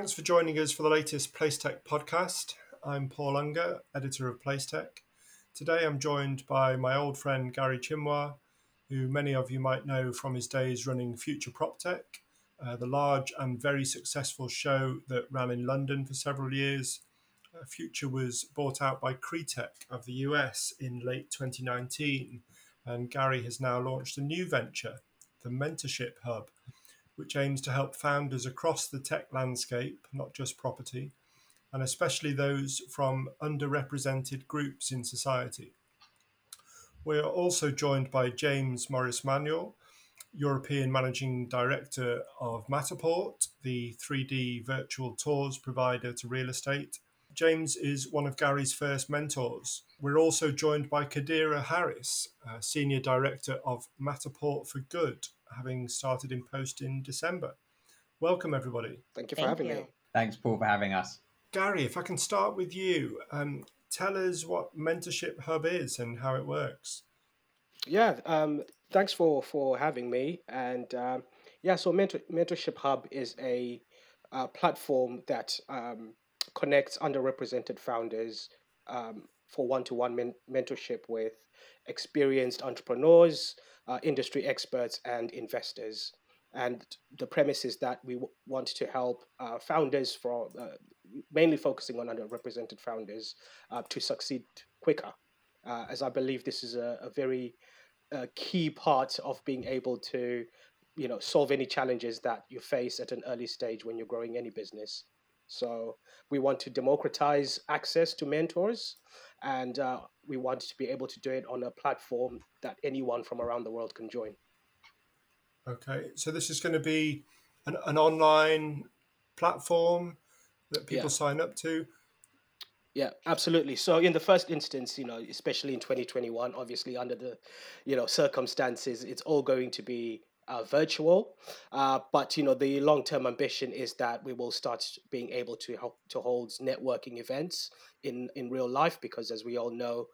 Thanks for joining us for the latest Placetech podcast. I'm Paul Unger, editor of Placetech. Today I'm joined by my old friend Gary Chimwa, who many of you might know from his days running Future PropTech, uh, the large and very successful show that ran in London for several years. Uh, Future was bought out by Cretech of the US in late 2019, and Gary has now launched a new venture, the Mentorship Hub, which aims to help founders across the tech landscape, not just property, and especially those from underrepresented groups in society. We are also joined by James Morris Manuel, European Managing Director of Matterport, the 3D virtual tours provider to real estate. James is one of Gary's first mentors. We're also joined by Kadira Harris, Senior Director of Matterport for Good, having started in post in December. Welcome, everybody. Thank you for Thank having you. me. Thanks, Paul, for having us. Gary, if I can start with you, um, tell us what Mentorship Hub is and how it works. Yeah, um, thanks for for having me. And um, yeah, so Mentor, Mentorship Hub is a uh, platform that um, connects underrepresented founders um, for one-to-one men- mentorship with experienced entrepreneurs, uh, industry experts, and investors. And the premise is that we w- want to help uh, founders from uh, mainly focusing on underrepresented founders uh, to succeed quicker, uh, as I believe this is a, a very uh, key part of being able to, you know, solve any challenges that you face at an early stage when you're growing any business. So we want to democratize access to mentors, and uh, we want to be able to do it on a platform that anyone from around the world can join. Okay, so this is going to be an, an online platform that people yeah. sign up to? Yeah, absolutely. So in the first instance, you know, especially in 2021, obviously under the, you know, circumstances, it's all going to be uh, virtual. Uh, but you know, the long-term ambition is that we will start being able to help to hold networking events in in real life because, as we all know,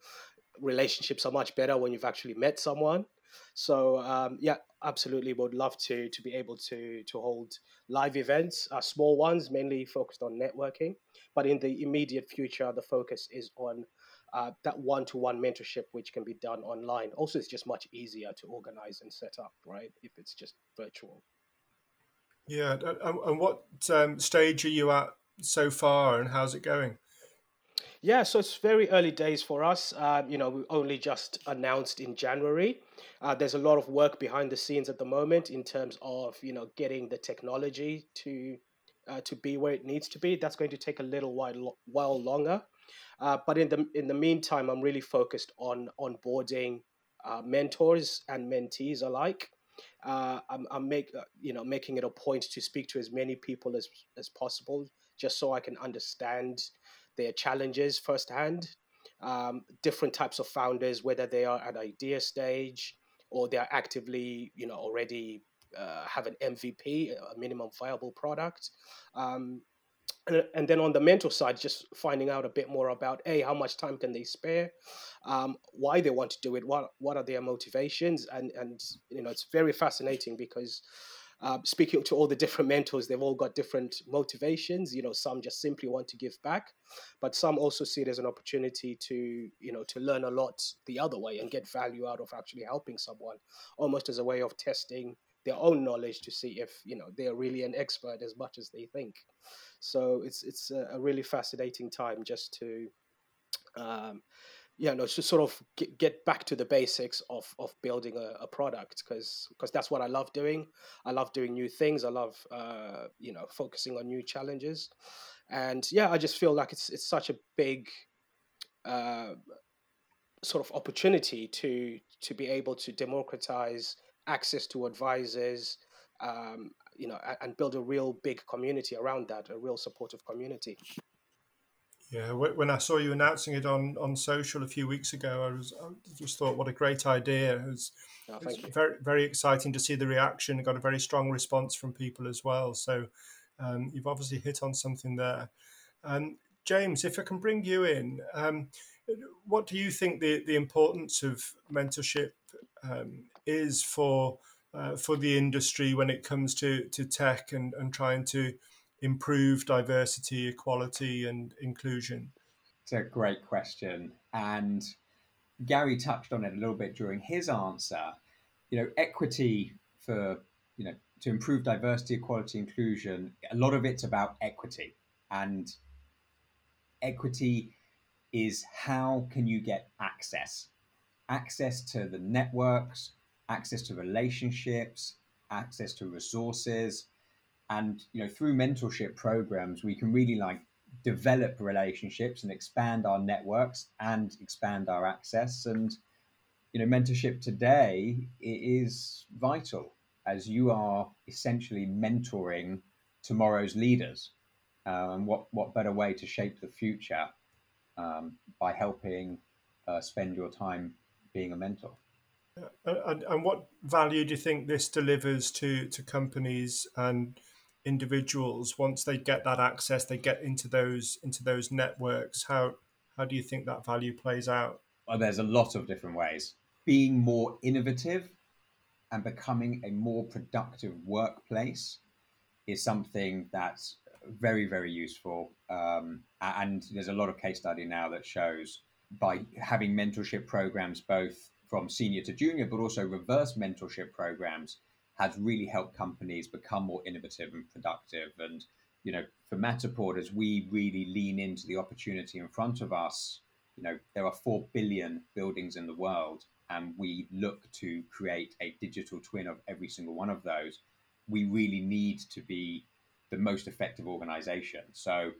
relationships are much better when you've actually met someone. So um, yeah, absolutely would love to to be able to to hold live events, uh, small ones, mainly focused on networking. But in the immediate future, the focus is on uh, that one-to-one mentorship, which can be done online. Also, it's just much easier to organize and set up, right? If it's just virtual. Yeah, and what um, stage are you at so far, and how's it going? Yeah, so it's very early days for us. Uh, you know, we only just announced in January. Uh, there's a lot of work behind the scenes at the moment in terms of you know getting the technology to uh, to be where it needs to be. That's going to take a little while while longer. Uh, but in the in the meantime, I'm really focused on onboarding uh, mentors and mentees alike. Uh, I'm, I'm make you know making it a point to speak to as many people as as possible, just so I can understand their challenges firsthand. Um, different types of founders, whether they are at idea stage or they are actively, you know, already uh, have an MVP, a minimum viable product. Um, and, then on the mental side, just finding out a bit more about a how much time can they spare, um, why they want to do it, what what are their motivations, and and you know it's very fascinating because uh, speaking to all the different mentors, they've all got different motivations. You know, some just simply want to give back, but some also see it as an opportunity to, you know, to learn a lot the other way and get value out of actually helping someone, almost as a way of testing their own knowledge to see if you know they're really an expert as much as they think. So it's it's a, really fascinating time just to. Um, yeah, to sort of get, get back to the basics of of building a, a product because because that's what I love doing. I love doing new things. I love uh, you know focusing on new challenges, and yeah, I just feel like it's it's such a big uh, sort of opportunity to to be able to democratize access to advisors. Um, you know, and build a real big community around that, a real supportive community. Yeah, when I saw you announcing it on, on social a few weeks ago, I was I just thought, what a great idea! It was, oh, it was very very exciting to see the reaction. Got a very strong response from people as well. So um, you've obviously hit on something there. Um, James, if I can bring you in, um, what do you think the, the importance of mentorship um, is for uh, for the industry when it comes to, to tech and, and trying to improve diversity, equality, and inclusion? It's a great question. And Gary touched on it a little bit during his answer. You know, equity for, you know, to improve diversity, equality, inclusion, a lot of it's about equity. And equity is how can you get access? Access to the networks, access to relationships, access to resources. And you know, through mentorship programs, we can really like develop relationships and expand our networks and expand our access. And you know, mentorship today is vital as you are essentially mentoring tomorrow's leaders. And what what better way to shape the future um, by helping uh, spend your time being a mentor? And, and what value do you think this delivers to to companies and individuals once they get that access, they get into those into those networks? How how do you think that value plays out? Well, there's a lot of different ways. Being more innovative and becoming a more productive workplace is something that's very very useful. Um, and there's a lot of case study now that shows by having mentorship programs both from senior to junior, but also reverse mentorship programs has really helped companies become more innovative and productive. And, you know, for Matterport, as we really lean into the opportunity in front of us, you know, there are 4 billion buildings in the world, and we look to create a digital twin of every single one of those. We really need to be the most effective organization. So,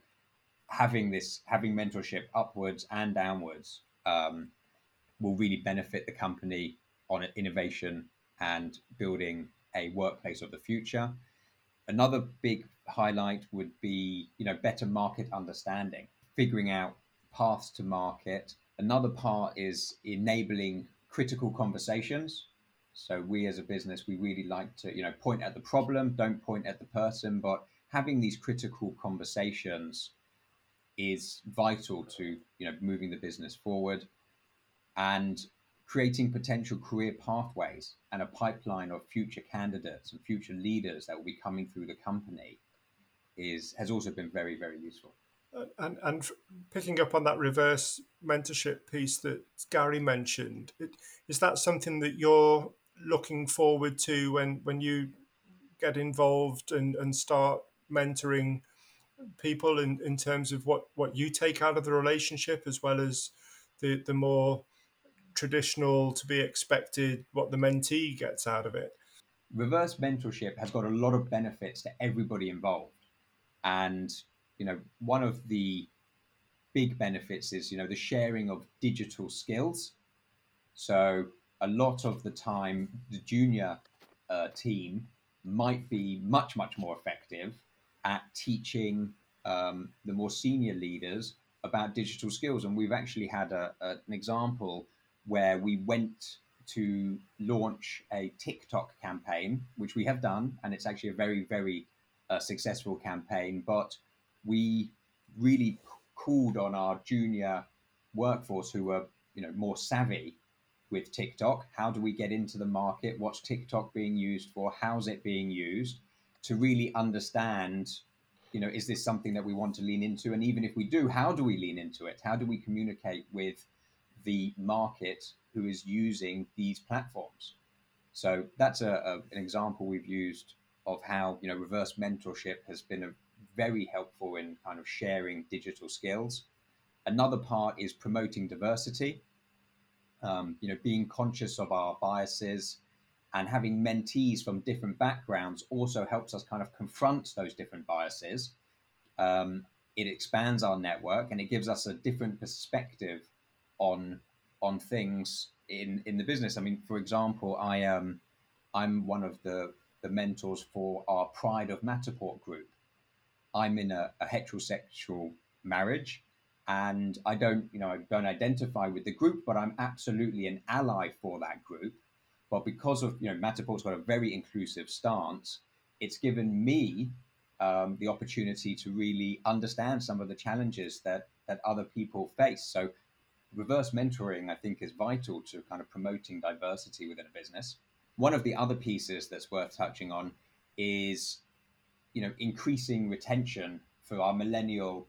having this, having mentorship upwards and downwards, um, will really benefit the company on innovation and building a workplace of the future. Another big highlight would be, you know, better market understanding, figuring out paths to market. Another part is enabling critical conversations. So we as a business, we really like to, you know, point at the problem, don't point at the person, but having these critical conversations is vital to, you know, moving the business forward and creating potential career pathways and a pipeline of future candidates and future leaders that will be coming through the company is has also been very very useful. Uh, and and picking up on that reverse mentorship piece that Gary mentioned is that something that you're looking forward to when when you get involved and and start mentoring people in in terms of what what you take out of the relationship as well as the the more traditional to be expected what the mentee gets out of it. Reverse mentorship has got a lot of benefits to everybody involved. And you know one of the big benefits is you know the sharing of digital skills. So a lot of the time the junior uh, team might be much much more effective at teaching um, the more senior leaders about digital skills. And we've actually had a, a, an example where we went to launch a TikTok campaign, which we have done, and it's actually a very, very uh, successful campaign. But we really called on our junior workforce who were, you know, more savvy with TikTok. How do we get into the market? What's TikTok being used for? How's it being used? To really understand, you know, is this something that we want to lean into? And even if we do, how do we lean into it? How do we communicate with the market who is using these platforms. So that's a, a, an example we've used of how you know reverse mentorship has been very helpful in kind of sharing digital skills. Another part is promoting diversity. Um, you know, being conscious of our biases and having mentees from different backgrounds also helps us kind of confront those different biases. Um, it expands our network and it gives us a different perspective on on things in in the business. I mean, for example, I um I'm one of the the mentors for our Pride of Matterport group. I'm in a, a heterosexual marriage, and I don't you know I don't identify with the group, but I'm absolutely an ally for that group. But because of you know Matterport's got a very inclusive stance, it's given me um, the opportunity to really understand some of the challenges that that other people face. So reverse mentoring, I think, is vital to kind of promoting diversity within a business. One of the other pieces that's worth touching on is, you know, increasing retention for our millennial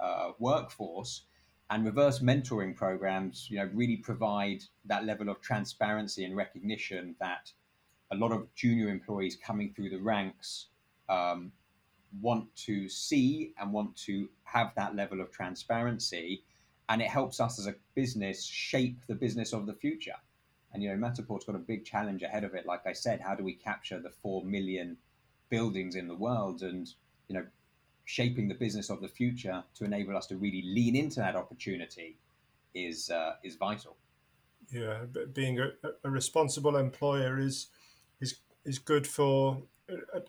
uh, workforce and reverse mentoring programs, you know, really provide that level of transparency and recognition that a lot of junior employees coming through the ranks um, want to see and want to have that level of transparency. And it helps us as a business shape the business of the future. And, you know, Matterport's got a big challenge ahead of it. Like I said, how do we capture the 4 million buildings in the world and, you know, shaping the business of the future to enable us to really lean into that opportunity is uh, is vital. Yeah, but being a, a, responsible employer is is is good for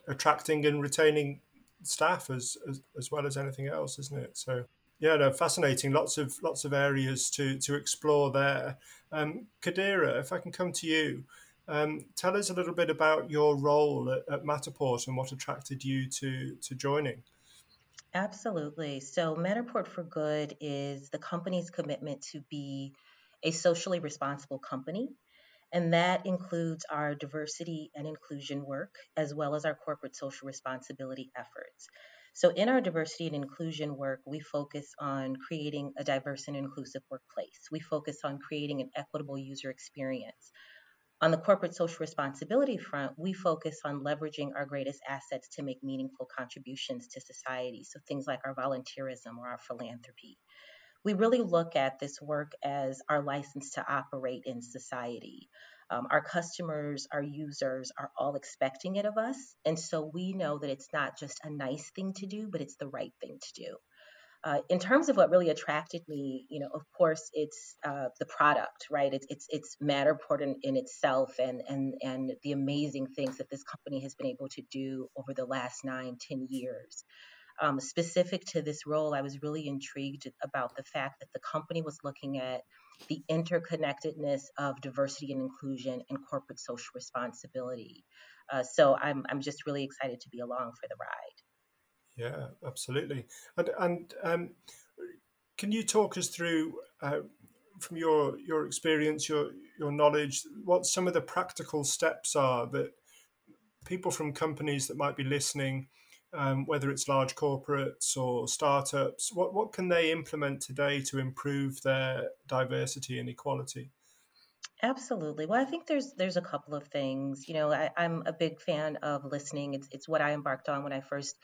attracting and retaining staff as, as as well as anything else, isn't it? So yeah, no, fascinating. Lots of lots of areas to to explore there. Um, Kadira, if I can come to you, um, tell us a little bit about your role at, at Matterport and what attracted you to to joining. Absolutely. So, Matterport for Good is the company's commitment to be a socially responsible company. And that includes our diversity and inclusion work, as well as our corporate social responsibility efforts. So, in our diversity and inclusion work, we focus on creating a diverse and inclusive workplace. We focus on creating an equitable user experience. On the corporate social responsibility front, we focus on leveraging our greatest assets to make meaningful contributions to society. So things like our volunteerism or our philanthropy. We really look at this work as our license to operate in society. Um, our customers, our users are all expecting it of us. And so we know that it's not just a nice thing to do, but it's the right thing to do. Uh, in terms of what really attracted me, you know, of course, it's uh, the product, right? It's it's it's Matterport in, in itself, and and and the amazing things that this company has been able to do over the last nine, ten years. Um, specific to this role, I was really intrigued about the fact that the company was looking at the interconnectedness of diversity and inclusion and corporate social responsibility. Uh, so I'm I'm just really excited to be along for the ride. Yeah, absolutely. And and um, can you talk us through uh, from your your experience, your your knowledge, what some of the practical steps are that people from companies that might be listening, um, whether it's large corporates or startups, what what can they implement today to improve their diversity and equality? Absolutely. Well, I think there's there's a couple of things. You know, I, I'm a big fan of listening. It's it's what I embarked on when I first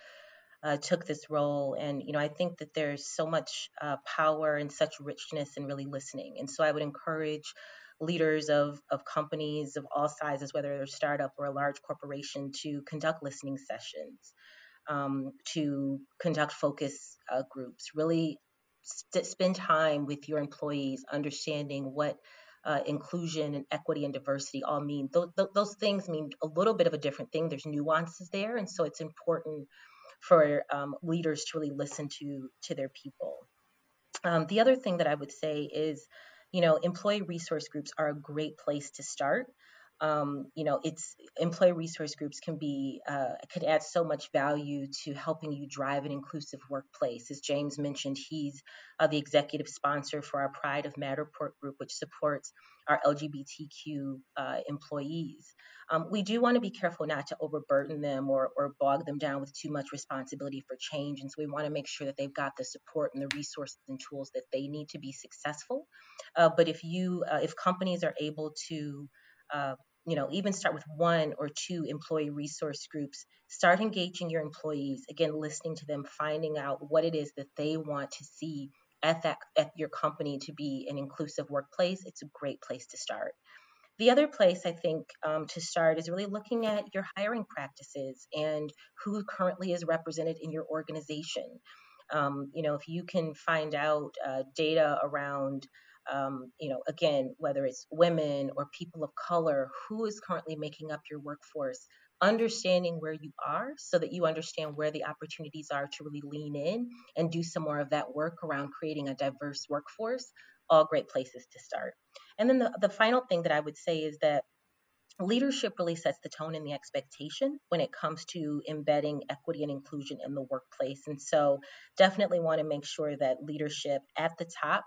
uh, took this role. And, you know, I think that there's so much uh, power and such richness in really listening. And so I would encourage leaders of, of companies of all sizes, whether they're a startup or a large corporation, to conduct listening sessions, um, to conduct focus uh, groups, really st- spend time with your employees understanding what uh, inclusion and equity and diversity all mean. Th- th- those things mean a little bit of a different thing. There's nuances there. And so it's important for um, leaders to really listen to to their people. Um, the other thing that I would say is, you know, employee resource groups are a great place to start. Um, you know, it's employee resource groups can be uh, can add so much value to helping you drive an inclusive workplace. As James mentioned, he's uh, the executive sponsor for our Pride of Matterport group, which supports our LGBTQ uh, employees. Um, we do want to be careful not to overburden them or, or bog them down with too much responsibility for change. And so we want to make sure that they've got the support and the resources and tools that they need to be successful. Uh, but if you, uh, if companies are able to, uh, you know, even start with one or two employee resource groups, start engaging your employees, again, listening to them, finding out what it is that they want to see at that at your company to be an inclusive workplace, it's a great place to start. The other place I think um, to start is really looking at your hiring practices and who currently is represented in your organization. Um, you know, if you can find out uh, data around, um, you know, again, whether it's women or people of color, who is currently making up your workforce, understanding where you are so that you understand where the opportunities are to really lean in and do some more of that work around creating a diverse workforce, all great places to start. And then the, the final thing that I would say is that leadership really sets the tone and the expectation when it comes to embedding equity and inclusion in the workplace. And so, definitely want to make sure that leadership at the top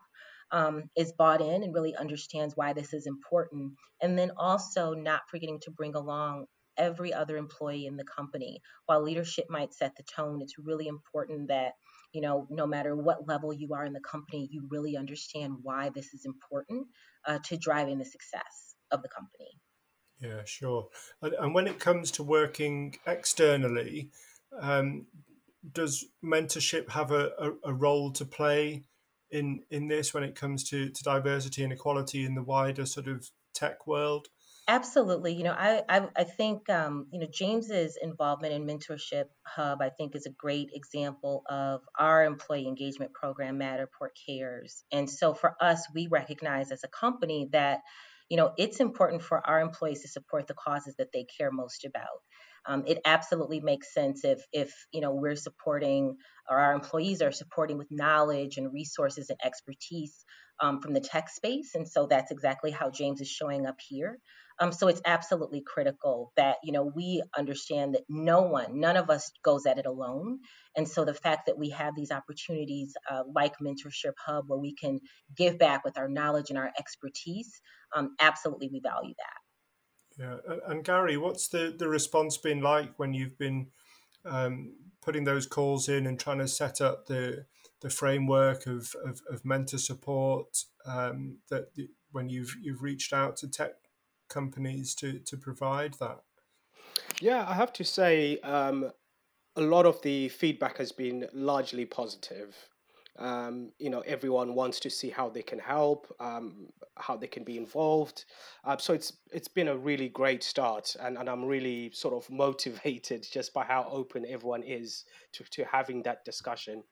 um, is bought in and really understands why this is important. And then also not forgetting to bring along every other employee in the company. While leadership might set the tone, it's really important that you know, no matter what level you are in the company, you really understand why this is important uh, to driving the success of the company. Yeah, sure. And, when it comes to working externally, um, does mentorship have a, a, a, role to play in in this when it comes to, to diversity and equality in the wider sort of tech world? Absolutely. You know, I I, I think um, you know James's involvement in Mentorship Hub, I think, is a great example of our employee engagement program, Matterport Cares. And so for us, we recognize as a company that you know it's important for our employees to support the causes that they care most about um, it absolutely makes sense if if you know we're supporting or our employees are supporting with knowledge and resources and expertise um, from the tech space and so that's exactly how james is showing up here. Um, so it's absolutely critical that you know we understand that no one none of us goes at it alone. And so the fact that we have these opportunities uh, like mentorship hub where we can give back with our knowledge and our expertise um, absolutely we value that. Yeah, and Gary, what's the the response been like when you've been um, putting those calls in and trying to set up the the framework of, of, of mentor support um, that the, when you've you've reached out to tech companies to to provide that? Yeah, I have to say, um, a lot of the feedback has been largely positive. Um, you know, everyone wants to see how they can help, um, how they can be involved. Uh, so it's it's been a really great start, and, and I'm really sort of motivated just by how open everyone is to, to having that discussion.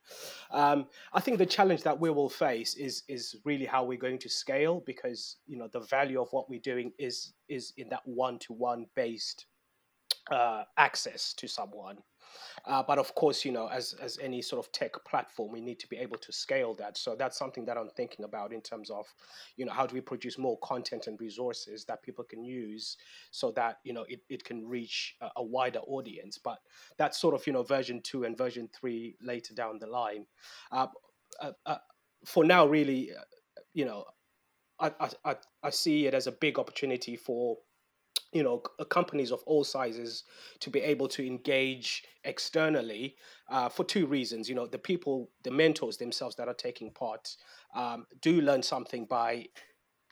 Um, I think the challenge that we will face is is really how we're going to scale because you know the value of what we're doing is is in that one to one based uh, access to someone. Uh, but of course, you know, as as any sort of tech platform, we need to be able to scale that. So that's something that I'm thinking about in terms of, you know, how do we produce more content and resources that people can use so that you know it, it can reach a, a wider audience. But that's sort of you know version two and version three later down the line. Uh, uh, uh for now, really, uh, you know, I, I I see it as a big opportunity for you know companies of all sizes to be able to engage externally uh, for two reasons you know the people the mentors themselves that are taking part um, do learn something by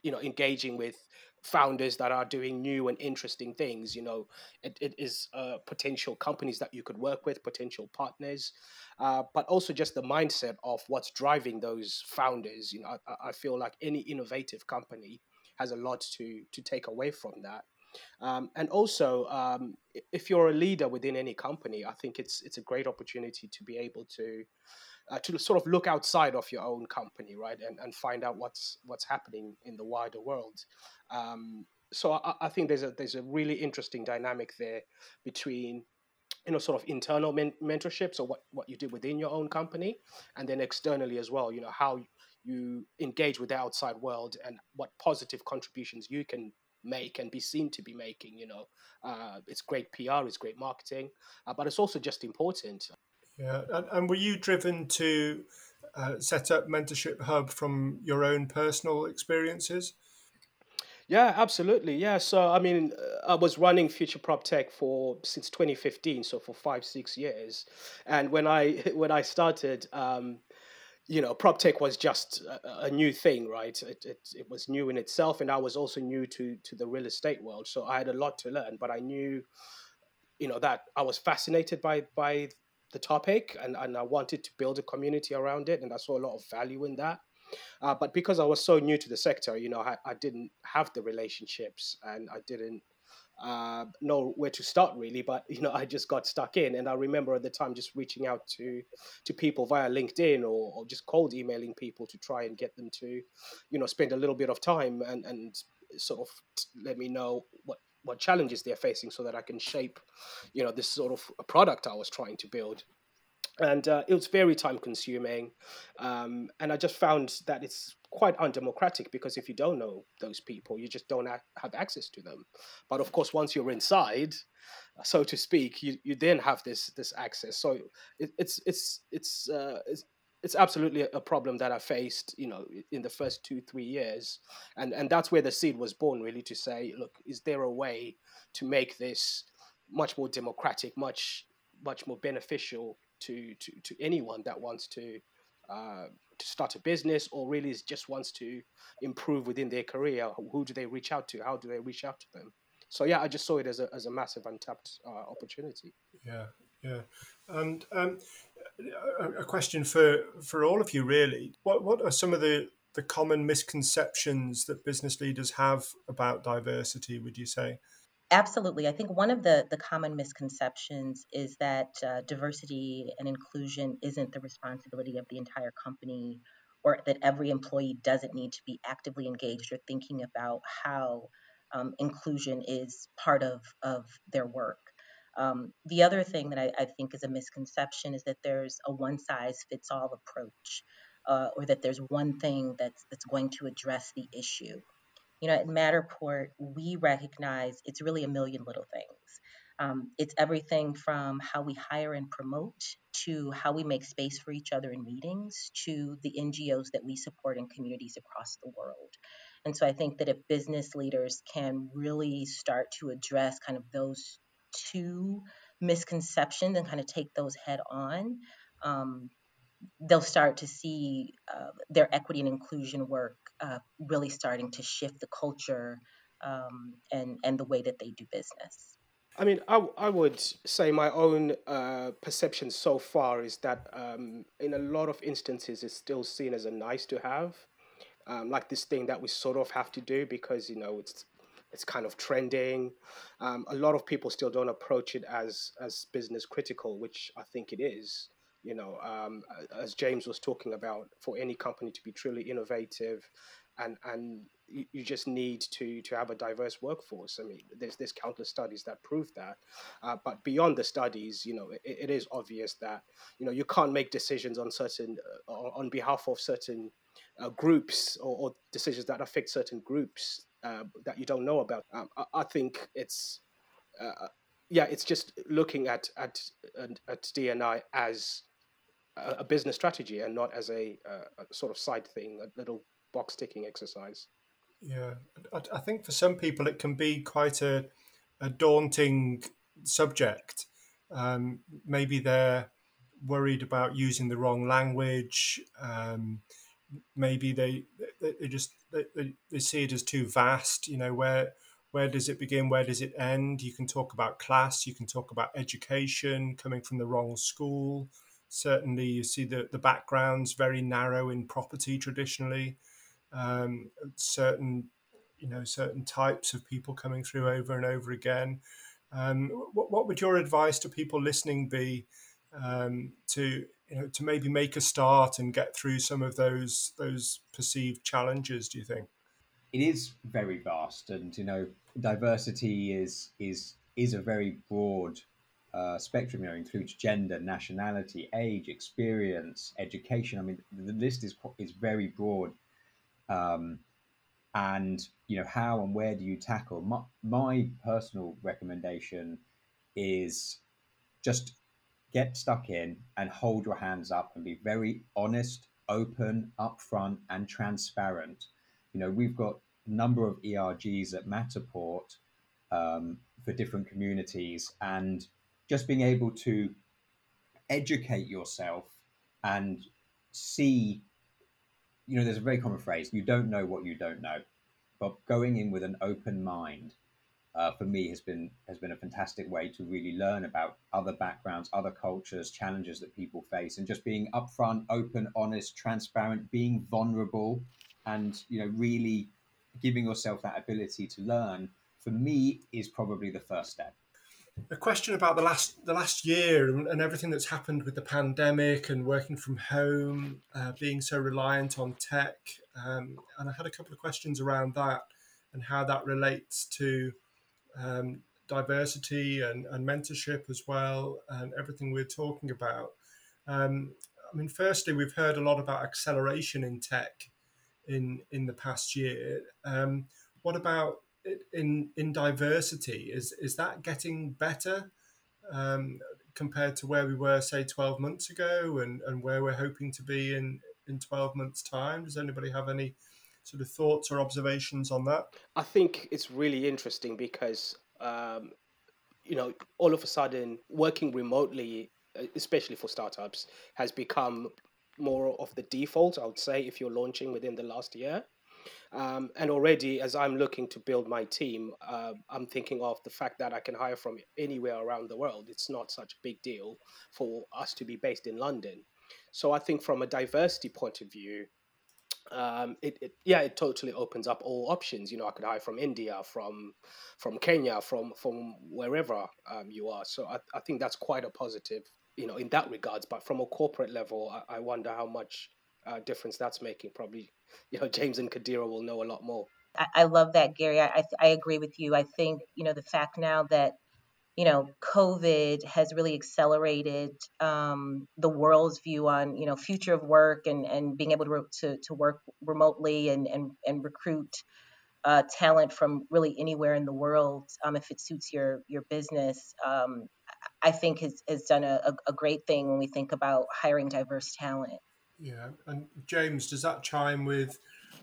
you know engaging with founders that are doing new and interesting things you know it, it is uh, potential companies that you could work with potential partners uh, but also just the mindset of what's driving those founders you know I, I feel like any innovative company has a lot to to take away from that um, and also, um, if you're a leader within any company, I think it's it's a great opportunity to be able to uh, to sort of look outside of your own company, right, and, and find out what's what's happening in the wider world. Um, so I, I, think there's a there's a really interesting dynamic there between you know sort of internal men- mentorship, so what what you do within your own company, and then externally as well. You know how you engage with the outside world and what positive contributions you can make and be seen to be making. You know, uh, it's great PR, it's great marketing, uh, but it's also just important. Yeah, and, and were you driven to uh, set up Mentorship Hub from your own personal experiences? Yeah, absolutely. Yeah. So, I mean, uh, I was running Future Prop Tech for since 2015, so for five, six years. And when I when I started, um, you know, prop tech was just a, a new thing, right? It, it, it was new in itself, and I was also new to to the real estate world, so I had a lot to learn. But I knew, you know, that I was fascinated by by the topic, and and I wanted to build a community around it, and I saw a lot of value in that. Uh, but because I was so new to the sector, you know, I, I didn't have the relationships, and I didn't uh, know where to start really but you know i just got stuck in. And i remember at the time just reaching out to to people via linkedin or, or just cold emailing people to try and get them to you know spend a little bit of time and and sort of let me know what what challenges they're facing so that i can shape you know this sort of a product i was trying to build. And uh, it was very time consuming um, and i just found that it's quite undemocratic because if you don't know those people you just don't have access to them. But of course once you're inside so to speak you, you then have this this access. So it, it's it's it's uh, it's it's absolutely a problem that I faced, you know, in the first two, three years, and and that's where the seed was born, really, to say, look, is there a way to make this much more democratic, much much more beneficial to to, to anyone that wants to uh, to start a business or really just wants to improve within their career. Who do they reach out to? How do they reach out to them? So yeah, I just saw it as a as a massive untapped uh, opportunity. Yeah, yeah, and um, a question for for all of you really. What what are some of the the common misconceptions that business leaders have about diversity? Would you say? Absolutely. I think one of the, the common misconceptions is that uh, diversity and inclusion isn't the responsibility of the entire company or that every employee doesn't need to be actively engaged or thinking about how um, inclusion is part of, of their work. Um, the other thing that I, I, think is a misconception is that there's a one size fits all approach uh, or that there's one thing that's, that's going to address the issue. You know, at Matterport, we recognize it's really a million little things. Um, it's everything from how we hire and promote to how we make space for each other in meetings to the NGOs that we support in communities across the world. And so I think that if business leaders can really start to address kind of those two misconceptions and kind of take those head on, um, they'll start to see uh, their equity and inclusion work uh, really starting to shift the culture um, and and the way that they do business. I mean, I, I would say my own uh, perception so far is that um, in a lot of instances it's still seen as a nice to have, um, like this thing that we sort of have to do because you know it's it's kind of trending. Um, a lot of people still don't approach it as as business critical, which I think it is you know, um, as James was talking about, for any company to be truly innovative, and and you, just need to to have a diverse workforce. I mean, there's there's countless studies that prove that. Uh, but beyond the studies, you know, it, it is obvious that you know you can't make decisions on certain uh, on behalf of certain uh, groups or, or, decisions that affect certain groups uh, that you don't know about. Um, I, I, think it's uh, yeah, it's just looking at at at DNI as a, business strategy and not as a, a, sort of side thing, a little box ticking exercise. Yeah, I, I think for some people it can be quite a, a daunting subject. Um, maybe they're worried about using the wrong language. Um, maybe they, they, they just they, they see it as too vast. You know where where does it begin? Where does it end? You can talk about class. You can talk about education coming from the wrong school. Certainly, you see the, the backgrounds very narrow in property traditionally. Um, certain, you know, certain types of people coming through over and over again. Um, what, what would your advice to people listening be um, to you know to maybe make a start and get through some of those those perceived challenges? Do you think? It is very vast, and you know, diversity is is is a very broad uh, spectrum you know includes gender, nationality, age, experience, education. I mean, the list is is very broad, um, and you know how and where do you tackle? My, my personal recommendation is just get stuck in and hold your hands up and be very honest, open, upfront, and transparent. You know, we've got a number of ERGs at Matterport um, for different communities, and just being able to educate yourself and see you know there's a very common phrase you don't know what you don't know but going in with an open mind uh, for me has been has been a fantastic way to really learn about other backgrounds other cultures challenges that people face and just being upfront open honest transparent being vulnerable and you know really giving yourself that ability to learn for me is probably the first step a question about the last the last year and, and, everything that's happened with the pandemic and working from home, uh, being so reliant on tech, um, and I had a couple of questions around that and how that relates to um, diversity and, and, mentorship as well, and everything we're talking about. Um, I mean, firstly, we've heard a lot about acceleration in tech in in the past year. Um, what about in in diversity is is that getting better um, compared to where we were say 12 months ago and and where we're hoping to be in in 12 months time does anybody have any sort of thoughts or observations on that i think it's really interesting because um, you know, all of a sudden working remotely, especially for startups, has become more of the default, I would say, if you're launching within the last year. Um, and already, as I'm looking to build my team, uh, I'm thinking of the fact that I can hire from anywhere around the world. It's not such a big deal for us to be based in London. So I think from a diversity point of view, um, it, it, yeah, it totally opens up all options. You know, I could hire from India, from from Kenya, from from wherever um, you are. So I, I think that's quite a positive, you know, in that regards. But from a corporate level, I, I wonder how much uh, difference that's making. Probably, you know, James and Kadira will know a lot more. I, I love that, Gary. I, I agree with you. I think you know the fact now that you know, COVID has really accelerated um, the world's view on, you know, future of work and, and being able to, to, to work remotely and, and, and recruit uh, talent from really anywhere in the world um, if it suits your, your business. Um, I think has, has done a, a great thing when we think about hiring diverse talent. Yeah, and James, does that chime with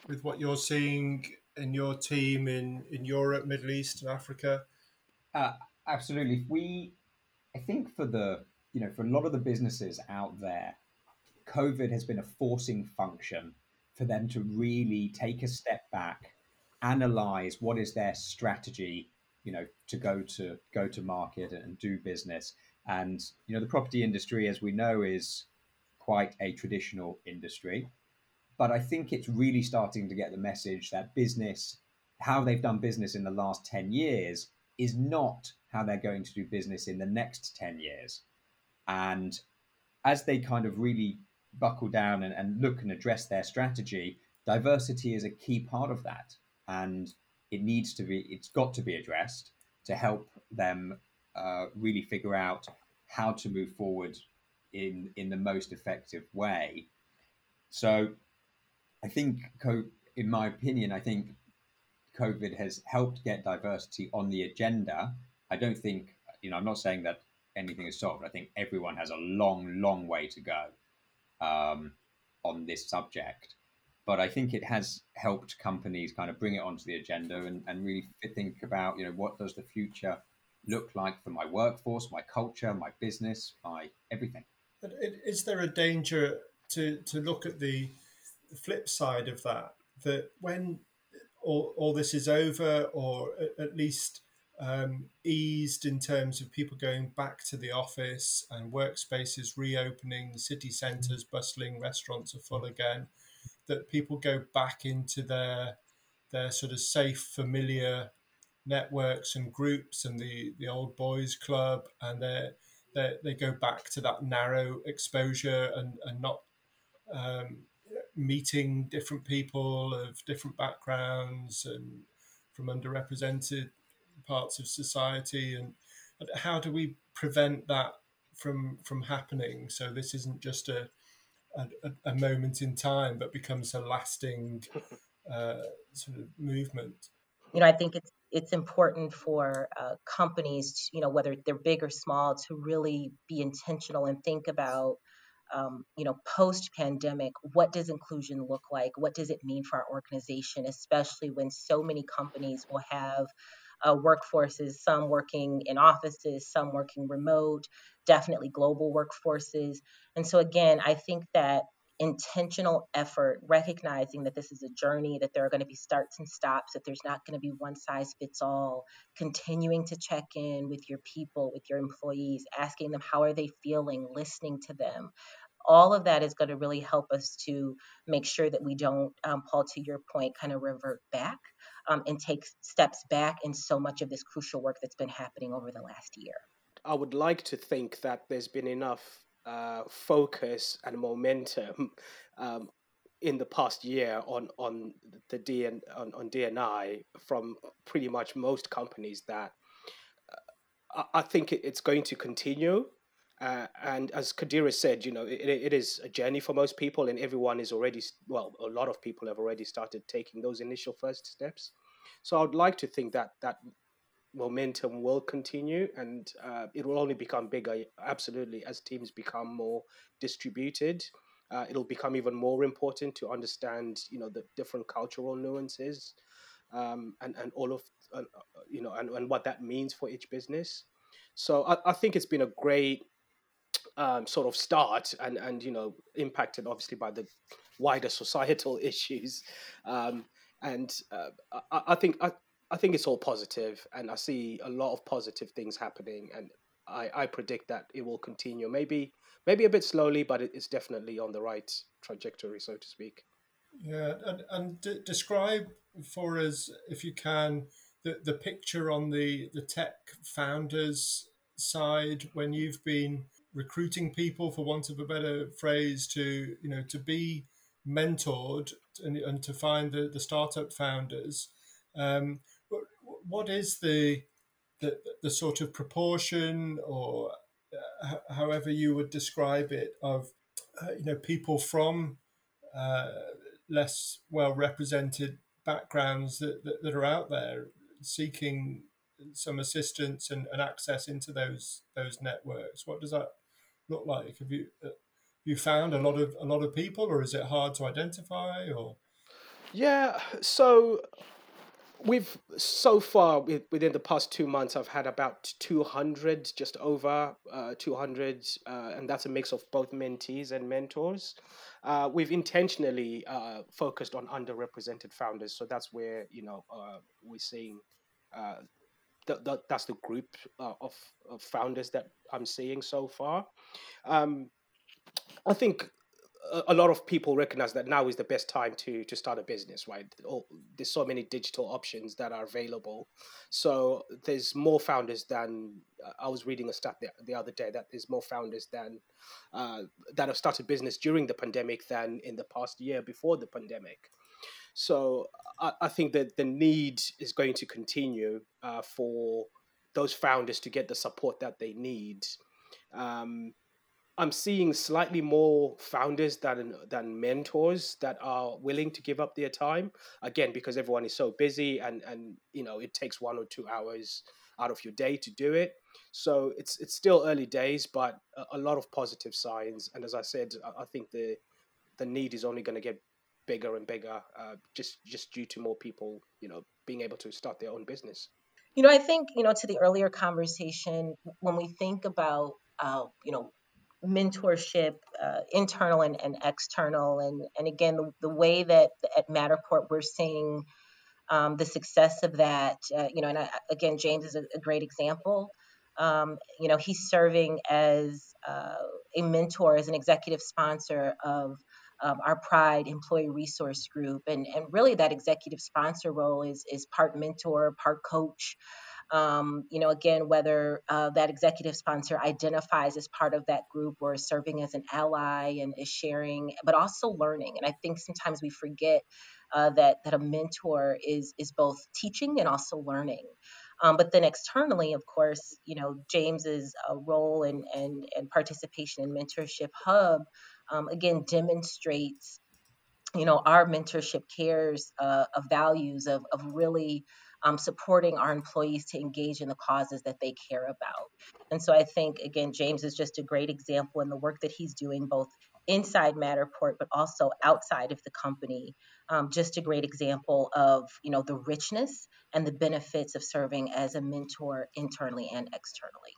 with what you're seeing in your team in in Europe, Middle East, and Africa? Uh, absolutely. We, I think for the, you know, for a lot of the businesses out there, COVID has been a forcing function for them to really take a step back, analyze what is their strategy, you know, to go to go to market and do business. And you know, the property industry, as we know, is quite a traditional industry. But I think it's really starting to get the message that business, how they've done business in the last 10 years, is not how they're going to do business in the next 10 years. And as they kind of really buckle down and, and look and address their strategy, diversity is a key part of that. And it needs to be, it's got to be addressed to help them uh, really figure out how to move forward in, in the most effective way. So I think, in my opinion, I think COVID has helped get diversity on the agenda. I don't think, you know, I'm not saying that anything is solved. I think everyone has a long, long way to go um, on this subject. But I think it has helped companies kind of bring it onto the agenda and, and really think about, you know, what does the future look like for my workforce, my culture, my business, my everything. Is there a danger to, to look at the flip side of that? That when all, all this is over, or at least um, eased in terms of people going back to the office and workspaces reopening, city centres bustling, restaurants are full again, that people go back into their their sort of safe, familiar networks and groups and the, the old boys club and they they they go back to that narrow exposure and, and not um, meeting different people of different backgrounds and from underrepresented parts of society. And, and how do we prevent that from from happening? So this isn't just a a, a moment in time but becomes a lasting uh, sort of movement. You know i think it's it's important for uh, companies you know whether they're big or small to really be intentional and think about um, you know, post pandemic, what does inclusion look like? What does it mean for our organization, especially when so many companies will have uh, workforces, some working in offices, some working remote, definitely global workforces. And so, again, I think that intentional effort, recognizing that this is a journey, that there are going to be starts and stops, that there's not going to be one size fits all, continuing to check in with your people, with your employees, asking them how are they feeling, listening to them, all of that is going to really help us to make sure that we don't, um, Paul, to your point, kind of revert back um, and take steps back in so much of this crucial work that's been happening over the last year. I would like to think that there's been enough uh, focus and momentum um, in the past year on on the DN on, on DNI from pretty much most companies that uh, I think it's going to continue uh, and as Kadira said, you know, it, it is a journey for most people, and everyone is already, well, a lot of people have already started taking those initial first steps. So I would like to think that that momentum will continue, and uh, it will only become bigger, absolutely, as teams become more distributed. Uh, it'll become even more important to understand, you know, the different cultural nuances, um, and and all of, uh, you know, and, and what that means for each business. So I, I think it's been a great um, sort of start and and you know impacted obviously by the wider societal issues um, and uh, I, I, think I, I think it's all positive and I see a lot of positive things happening and I, I predict that it will continue maybe maybe a bit slowly but it's definitely on the right trajectory so to speak yeah and, and d- describe for us if you can the, the picture on the the tech founders side when you've been recruiting people, for want of a better phrase, to you know to be mentored and, and to find the, the startup founders. Um, what is the, the the sort of proportion, or uh, however you would describe it, of uh, you know people from uh, less well represented backgrounds that, that, that are out there seeking some assistance and, and access into those those networks. What does that look like? Have you uh, you found a lot of a lot of people, or is it hard to identify? Or yeah, so we've so far within the past two months i've had about 200 just over uh, 200 uh, and that's a mix of both mentees and mentors uh, we've intentionally uh, focused on underrepresented founders so that's where you know uh, we're seeing uh, th- th- that's the group of, of, founders that I'm seeing so far. Um, I think a, lot of people recognize that now is the best time to to start a business, right? there's so many digital options that are available. So there's more founders than I was reading a stat the, the other day that there's more founders than uh, that have started business during the pandemic than in the past year before the pandemic. So I, I think that the need is going to continue uh, for those founders to get the support that they need. Um, I'm seeing slightly more founders than than mentors that are willing to give up their time. Again, because everyone is so busy and and you know it takes one or two hours out of your day to do it. So it's it's still early days, but a, a lot of positive signs. And as I said, I, I think the the need is only going to get bigger and bigger, uh, just just due to more people, you know, being able to start their own business. You know, I think you know to the earlier conversation when we think about uh, you know mentorship, uh, internal and, and external, and and again the, the way that at Matterport we're seeing um, the success of that. Uh, you know, and I, again James is a, a great example. Um, you know, he's serving as uh, a mentor, as an executive sponsor of um, our Pride Employee Resource Group, and and really that executive sponsor role is is part mentor, part coach. Um, you know, again, whether uh, that executive sponsor identifies as part of that group or is serving as an ally and is sharing, but also learning. And I think sometimes we forget uh, that that a mentor is is both teaching and also learning. Um, but then externally, of course, you know, James's uh, role and, and and participation in Mentorship Hub um, again demonstrates you know our mentorship cares uh, of values of, of really um, supporting our employees to engage in the causes that they care about and so i think again james is just a great example in the work that he's doing both inside matterport but also outside of the company um, just a great example of you know the richness and the benefits of serving as a mentor internally and externally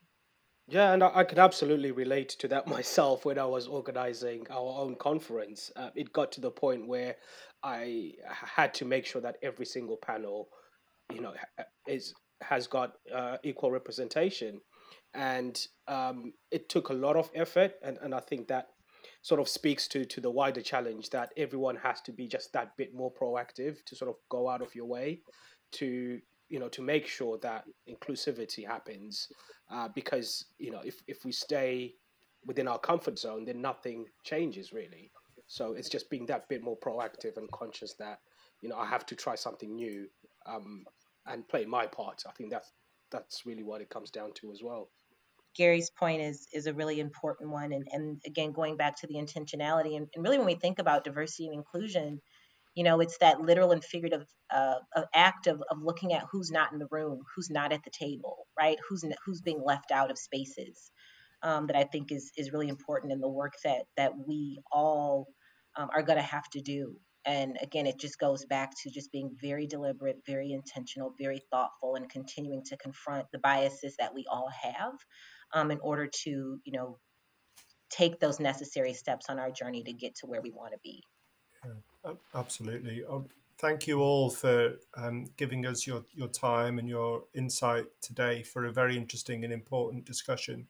yeah, and I, I could absolutely relate to that myself when I was organizing our own conference. Uh, it got to the point where I had to make sure that every single panel, you know, is has got uh, equal representation, and um, it took a lot of effort, and, and I think that sort of speaks to to the wider challenge that everyone has to be just that bit more proactive to sort of go out of your way to you know to make sure that inclusivity happens. Uh, because you know if, if we stay within our comfort zone then nothing changes really. So it's just being that bit more proactive and conscious that you know i have to try something new um, and play my part i think that's that's really what it comes down to as well. Gary's point is is a really important one. And, and again going back to the intentionality and, and really when we think about diversity and inclusion you know it's that literal and figurative uh, act of, of looking at who's not in the room who's not at the table right? Who's who's being left out of spaces um, that i think is is really important in the work that that we all um, are going to have to do And again, it just goes back to just being very deliberate, very intentional, very thoughtful, and continuing to confront the biases that we all have um, in order to, you know, take those necessary steps on our journey to get to where we want to be. Yeah, absolutely. Oh, thank you all for um, giving us your, your time and your insight today for a very interesting and important discussion.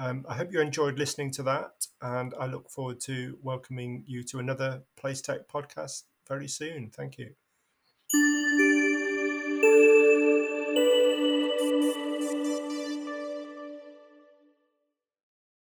Um, I hope you enjoyed listening to that, and I look forward to welcoming you to another Place Tech podcast very soon. Thank you.